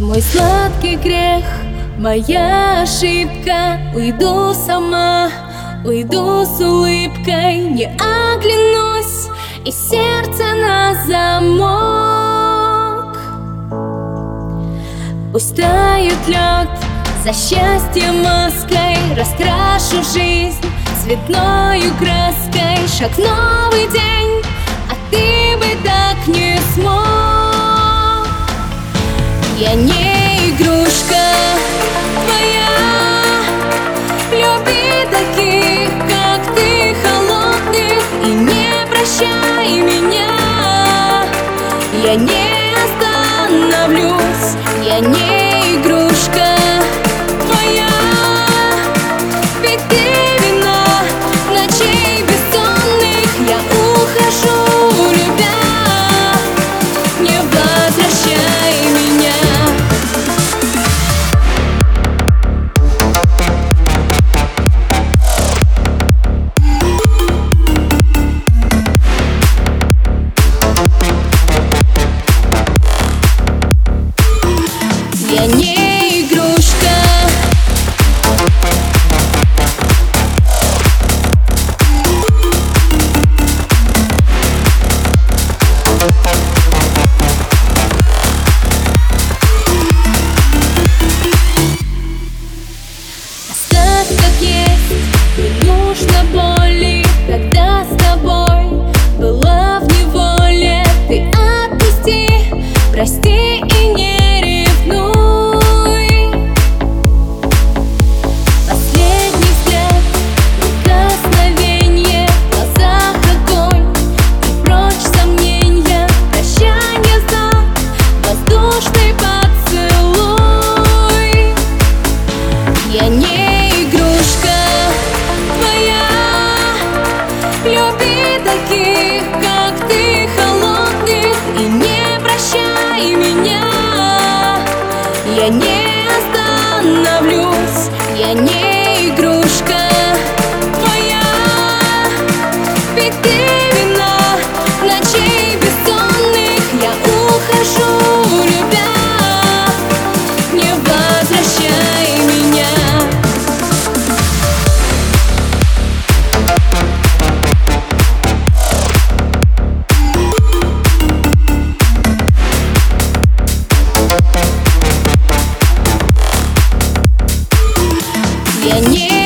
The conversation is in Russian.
Мой сладкий грех, моя ошибка. Уйду сама, уйду с улыбкой. Не оглянусь, и сердце на замок. Пусть лед за счастье маской. Раскрашу жизнь цветною краской. Шаг новый день, Я не игрушка твоя Люби таких, как ты, холодных И не прощай меня. Я не остановлюсь, я не не остановлюсь, я не 电影。